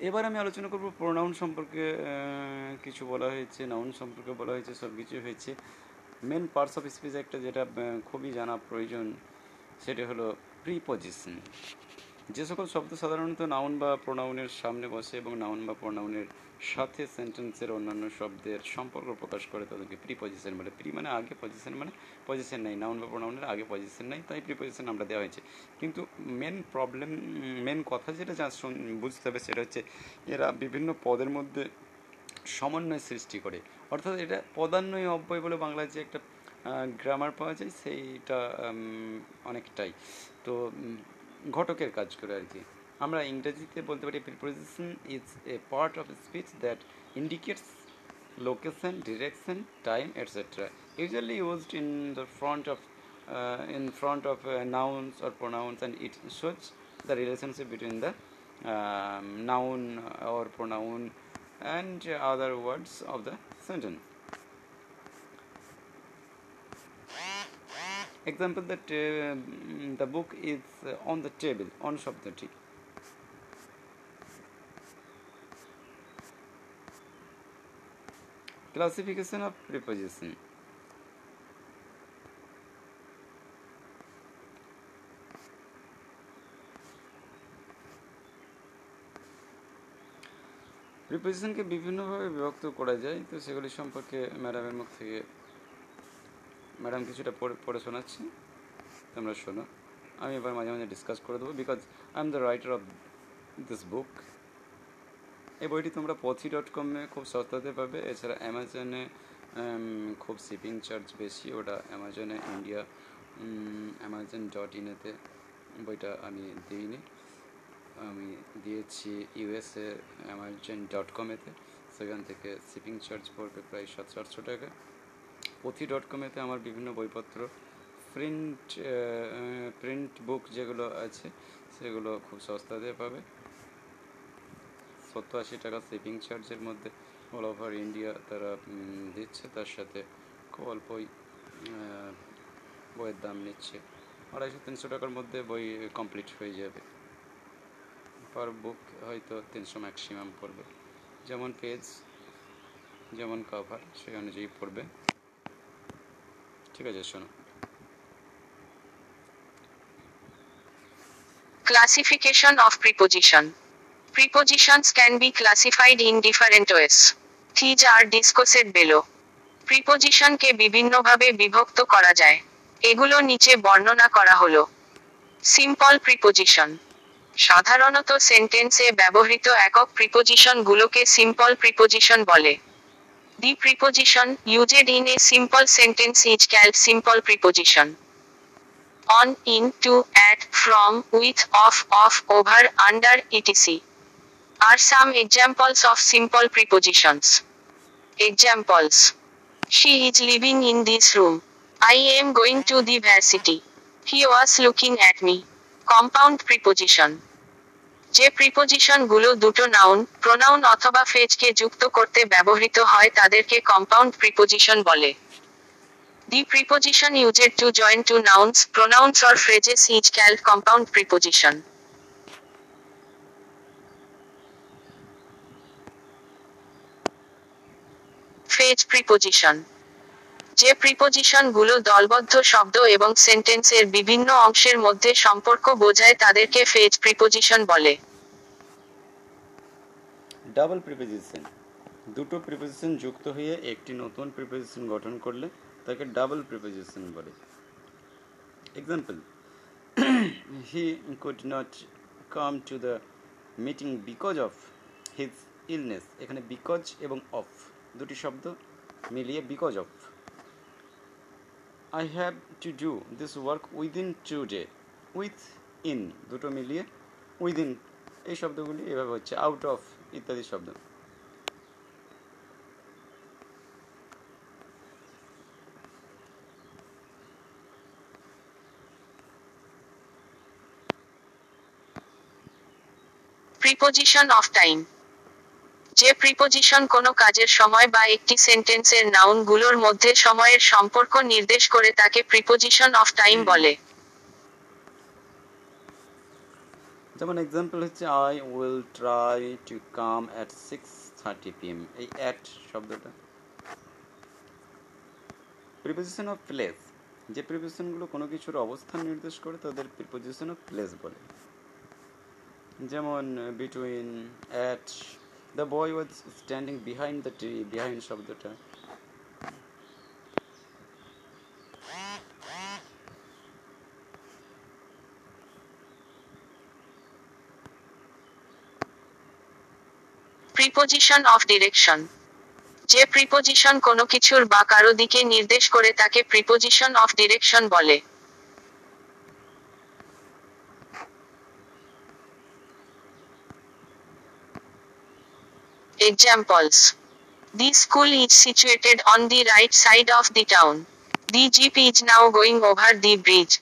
এবার আমি আলোচনা করব প্রোনাউন সম্পর্কে কিছু বলা হয়েছে নাউন সম্পর্কে বলা হয়েছে সব কিছু হয়েছে মেন পার্টস অফ স্পিচ একটা যেটা খুবই জানা প্রয়োজন, সেটা হলো প্রিপজিশন যে সকল শব্দ সাধারণত নাউন বা প্রোনাউনের সামনে বসে এবং নাউন বা প্রোনাউনের সাথে সেন্টেন্সের অন্যান্য শব্দের সম্পর্ক প্রকাশ করে, তাদেরকে প্রি পজিশন বলে। প্রি মানে আগে পজিশন মানে পজিশন নেই। নাউন বা প্রোনাউনের আগে পজিশন নেই, তাই প্রিপজিশন আমরা দেওয়া হয়েছে। কিন্তু মেন প্রবলেম মেন কথা যেটা যা বুঝতে হবে সেটা হচ্ছে এরা বিভিন্ন পদের মধ্যে সমন্বয় সৃষ্টি করে। অর্থাৎ এটা পদান্বয় অব্যয় বলে বাংলায় যে একটা গ্রামার পাওয়া যায়, সেইটা অনেকটাই। তো ঘটকের কাজ করে আর কি। আমরা ইংরেজিতে বলতে পারি preposition is a part of speech that indicates location direction time etcetera usually used in the front of in front of nouns or pronouns and it shows the relationship between the noun or pronoun and other words of the sentence Uh, the book is uh, on the table on শব্দটি classification of preposition প্রিপোজিশনকে বিভিন্নভাবে বিভক্ত করা যায় তো সেগুলি সম্পর্কে ম্যাডামের মুখ থেকে ম্যাডাম কিছুটা পড়ে শোনাচ্ছি। তোমরা শোনো। আমি এবার মাঝে মাঝে ডিসকাস করে দেবো because I am the writer of this book এই বইটি তোমরা পথি ডট কমে খুব সস্তাতে পাবে। এছাড়া অ্যামাজনে খুব শিপিং চার্জ বেশি। ওটা অ্যামাজনে ইন্ডিয়া অ্যামাজন ডট ইনেতে বইটা আমি দিইনি। আমি দিয়েছি ইউএসএ অ্যামাজন ডট কমেতে সেখান থেকে শিপিং চার্জ পড়বে প্রায় সাতশো আটশো টাকা। পথি ডট কমেতে আমার বিভিন্ন বইপত্র, প্রিন্ট প্রিন্ট বুক যেগুলো আছে, সেগুলো খুব সস্তাতে পাবে। সত্তর আশি টাকা শিপিং চার্জের মধ্যে অল ওভার ইন্ডিয়া তারা দিচ্ছে। তার সাথে খুব অল্পই বইয়ের দাম নিচ্ছে। আড়াইশো, তিনশো টাকার মধ্যে বই কমপ্লিট হয়ে যাবে। পার বুক হয়তো তিনশো ম্যাক্সিমাম পড়বে। যেমন পেজ, যেমন কভার সেই অনুযায়ী পড়বে। ঠিক আছে শোনো Classification of preposition. Prepositions can be classified in different ways. These are discussed below. প্রিপোজিশনকে বিভিন্নভাবে বিভক্ত করা যায় এগুলো নিচে বর্ণনা করা হলো সিম্পল প্রিপোজিশন সাধারণত সেন্টেন্সে ব্যবহৃত একক প্রিপোজিশন গুলোকে সিম্পল প্রিপোজিশন বলে The preposition used in a simple sentence is called simple preposition. On, in, to, at, from, with, of, off, over, under, etc. Are some examples of simple prepositions. Examples. She is living in this room. I am going to the varsity. He was looking at me. Compound preposition. যে প্রিপোজিশনগুলো দুটো noun pronoun অথবা ফেজকে যুক্ত করতে ব্যবহৃত হয় তাদেরকে compound preposition বলে। The preposition used to join two nouns pronouns or phrases is called compound preposition phrase preposition যে প্রিপোজিশনগুলো দলবদ্ধ শব্দ এবং সেন্টেন্সের বিভিন্ন অংশের মধ্যে সম্পর্ক বোঝায় তাদেরকে ফেজ প্রিপোজিশন বলে। ডাবল প্রিপোজিশন দুটো প্রিপোজিশন যুক্ত হয়ে একটি নতুন প্রিপোজিশন গঠন করলে তাকে ডাবল প্রিপোজিশন বলে। Example he could not come to the meeting because of his illness এখানে বিকজ এবং অফ দুটি শব্দ মিলিয়ে because of I have to do this work within today with in দুটো মিলিয়ে উইদিন এই শব্দগুলি এভাবে হচ্ছে আউট অফ ইত্যাদি শব্দ। প্রিপোজিশন অফ টাইম যে প্রিপোজিশন কোনো কাজের সময় বা একটি সেন্টেন্সের নাউনগুলোর মধ্যে সময়ের সম্পর্ক নির্দেশ করে তাকে প্রিপোজিশন অফ টাইম বলে। যেমন এক্সাম্পল হচ্ছে I will try to come at six thirty PM এই অ্যাট শব্দটা। প্রিপোজিশন অফ প্লেস যে প্রিপোজিশনগুলো কোনো কিছুর অবস্থান নির্দেশ করে, তাদের প্রিপোজিশন অফ প্লেস বলে। যেমন between at the boy was standing behind the tree behind শব্দটা প্রিপোজিশন অফ ডিরেকশন যে প্রিপোজিশন কোনো কিছুর বা কারও দিকে নির্দেশ করে তাকে প্রিপোজিশন অফ ডিরেকশন বলে। Examples The school is situated on the right side of the town. The jeep is now going over the bridge.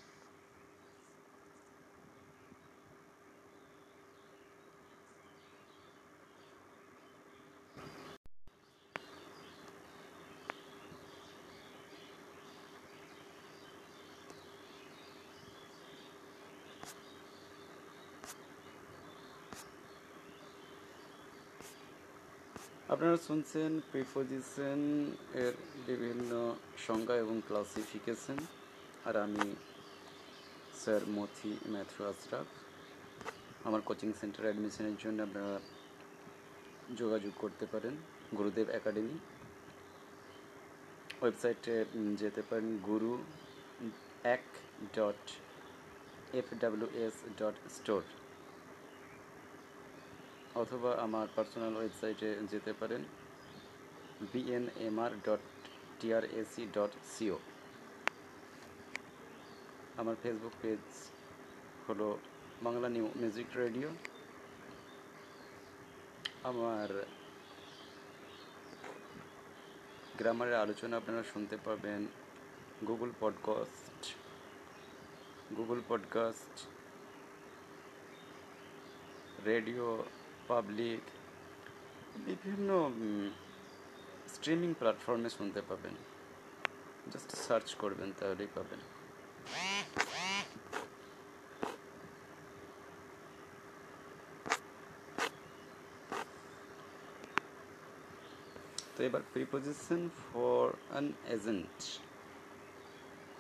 আপনারা শুনছেন প্রিপোজিশন এর বিভিন্ন সংজ্ঞা এবং ক্লাসিফিকেশন আর আমি স্যার মথি ম্যাথু আশরাফ। আমার কোচিং সেন্টার অ্যাডমিশনের জন্য আপনারা যোগাযোগ করতে পারেন গুরুদেব একাডেমি। ওয়েবসাইটে যেতে পারেন গুরু এক dot F S dot store অথবা আমার পার্সোনাল ওয়েবসাইটে যেতে পারেন BNMR dot TRAC dot CO আমার ফেসবুক পেজ হলো বাংলা নিউ মিউজিক রেডিও। আমার গ্রামারের আলোচনা আপনারা শুনতে পাবেন Google podcast Google podcast radio public বিভিন্ন স্ট্রিমিং প্ল্যাটফর্মে শুনতে পাবেন। জাস্ট সার্চ করবেন, তাহলেই পাবেন। তো এবার প্রিপোজিশন ফর অ্যান এজেন্ট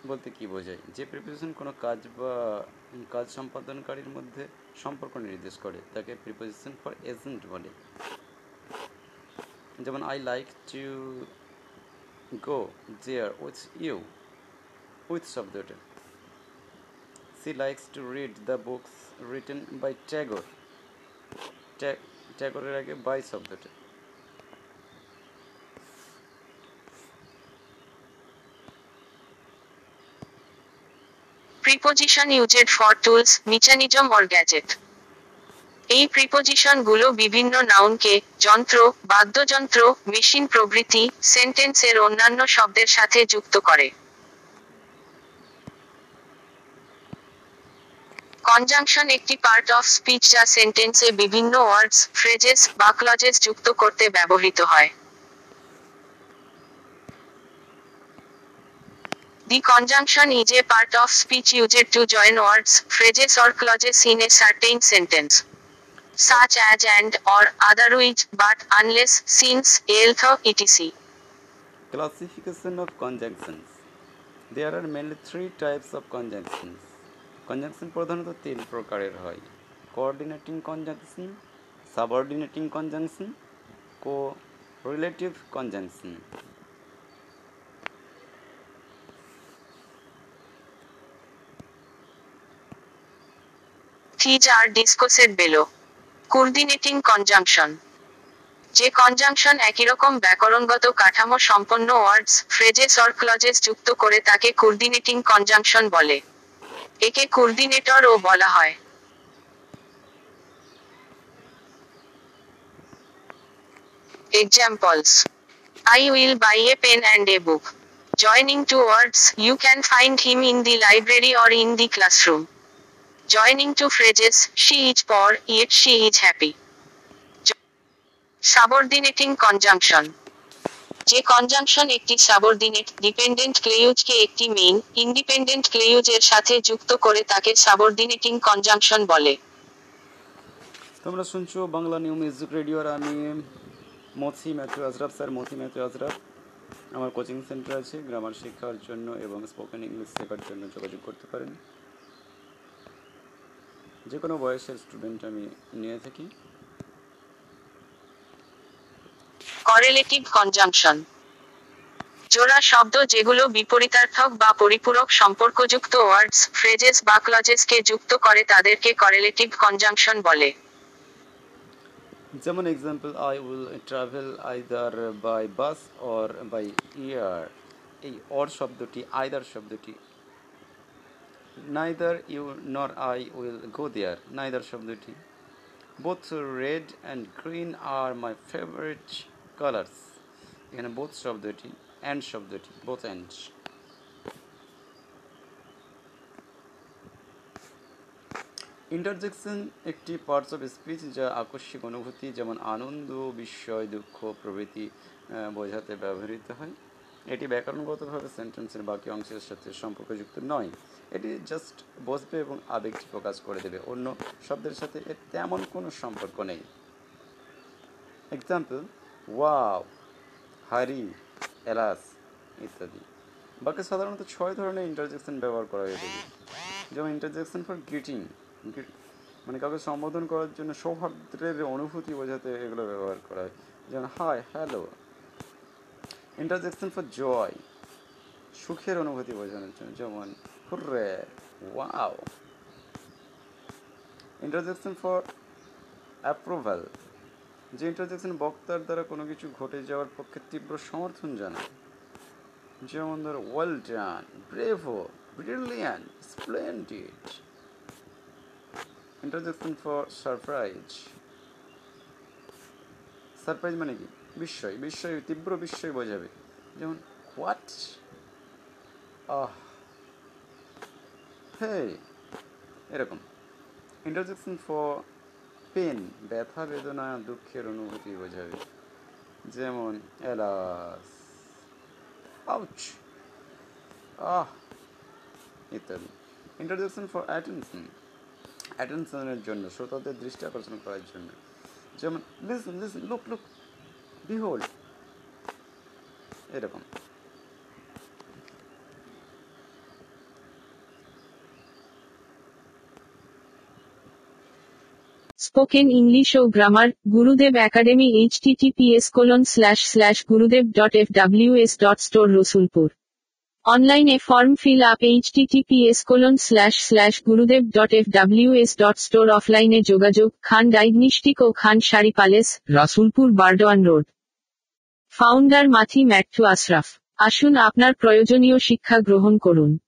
বলতে কি বোঝায়? যে প্রিপোজিশন কোনো কাজ বা, কাজ সম্পাদনকারীর মধ্যে সম্পর্ক নির্দেশ করে, তাকে প্রিপোজিশন ফর এজেন্ট বলে। যেমন I like to go there with you with শব্দটা। She likes to read the books written by Tagore ট্যাগরের আগে বাই শব্দটা। Preposition used for tools mechanism or gadget এই প্রিপোজিশনগুলো বিভিন্ন নাউনকে যন্ত্র, বাদ্যযন্ত্র মেশিন প্রভৃতি সেন্টেন্সের অন্যান্য শব্দের সাথে যুক্ত করে। কনজাংশন একটি পার্ট অফ স্পিচ যা সেন্টেন্সে বিভিন্ন ওয়ার্ডস ফ্রেজেস বা ক্লজেস যুক্ত করতে ব্যবহৃত হয়। The conjunction is a part of speech used to join words, phrases or clauses in a certain sentence. Such as and, or, otherwise, but, unless, since, although, etc. Classification of conjunctions. There are mainly three types of conjunctions. Conjunction প্রধানত তিন প্রকারের হয় coordinating conjunction subordinating conjunction correlative conjunction These are discussed below coordinating conjunction যে conjunction একইরকম ব্যাকরণগত কাঠামো সম্পন্ন words phrases or clauses যুক্ত করে তাকে কোর্ডিনেটিং কনজাংশন বলে। একে কোর্ডিনেটর ও বলা হয়। Examples I will buy a pen and a book joining two words you can find him in the library or in the classroom Joining two phrases, she is poor, yet she is happy. Subordinating conjunction যে conjunction একটি subordinate dependent ক্লেইউজকে একটি main independent ক্লেইউজের সাথে যুক্ত করে তাকে subordinating conjunction বলে। তোমরা শুনছো বাংলা নিউ মিউজিক রেডিও আর আমি Mathi Matthew Azraf sir Mathi Matthew Azraf আমার কোচিং সেন্টার আছে গ্রামার শেখার জন্য এবং স্পোকেন ইংলিশ শেখার জন্য যোগাযোগ করতে পারেন। যে কোনো বয়সের স্টুডেন্ট আমি নিয়ে থাকি। করেলেটিভ কনজাংশন জোড়া শব্দ যেগুলো বিপরীতার্থক বা পরিপূরক সম্পর্কযুক্ত ওয়ার্ডস ফ্রেজেস বা ক্লজেসকে যুক্ত করে তাদেরকে করেলেটিভ কনজাংশন বলে। যেমন example I will travel either by bus or by air এই অর শব্দটি আইদার শব্দটি neither you nor I will go there neither শব্দটি both red and green are my favourite colours এখানে বোথ শব্দটি and শব্দটি both and interjection একটি parts of speech যা আকস্মিক অনুভূতি, যেমন আনন্দ, বিস্ময়, দুঃখ, প্রভৃতি বোঝাতে ব্যবহৃত হয়। এটি ব্যাকরণগতভাবে সেন্টেন্সের বাকি অংশের সাথে সম্পর্কযুক্ত নয়। এটি জাস্ট বসবে এবং আবেগটি প্রকাশ করে দেবে। অন্য শব্দের সাথে এর তেমন কোনো সম্পর্ক নেই। এক্সাম্পল ওয়াও হারি এলাস ইত্যাদি। বাকি সাধারণত ছয় ধরনের ইন্টারজেকশন ব্যবহার করা হয়ে থাকে। যেমন ইন্টারজেকশন ফর গ্রিটিং মানে কাউকে সম্বোধন করার জন্য সৌহার্দ্যের অনুভূতি বোঝাতে এগুলো ব্যবহার করা হয়। যেমন hi hello interjection for joy সুখের অনুভূতি বোঝানোর জন্য, যেমন, hurrah wow interjection for approval যে ইন্টারজেকশন বক্তার দ্বারা কোনো কিছু ঘটে যাওয়ার পক্ষে তীব্র সমর্থন জানায়। যেমন ধরো well done bravo brilliant splendid interjection for surprise surprise মানে কি? বিস্ময় বিস্ময়, তীব্র বিস্ময় বোঝাবে যেমন হোয়াট আহ হে এরকম। ইন্টারজেকশন ফর পেন ব্যথা, বেদনা, দুঃখের অনুভূতি বোঝাবে যেমন এলাস আউচ আহ, ইত্যাদি। ইন্ট্রোডাকশন ফর অ্যাটেনশন অ্যাটেনশনের জন্য, শ্রোতাদের দৃষ্টি আকর্ষণ করার জন্য। যেমন listen listen look look behold এরকম। স্পোকেন ইংলিশ ও grammar Gurudev academy HTTPS colon slash slash Gurudev dot F WS dot store Rasulpur অনলাইনে form fill up H HTTPS colon slash slash Gurudev dot F W S dot store অফলাইনে যোগাযোগ, Khan diagnostic ও Khan sari palace Rasulpur, Burdwan road founder Mathi Matthew Ashraf. আসুন আপনার প্রয়োজনীয় শিক্ষা গ্রহণ করুন।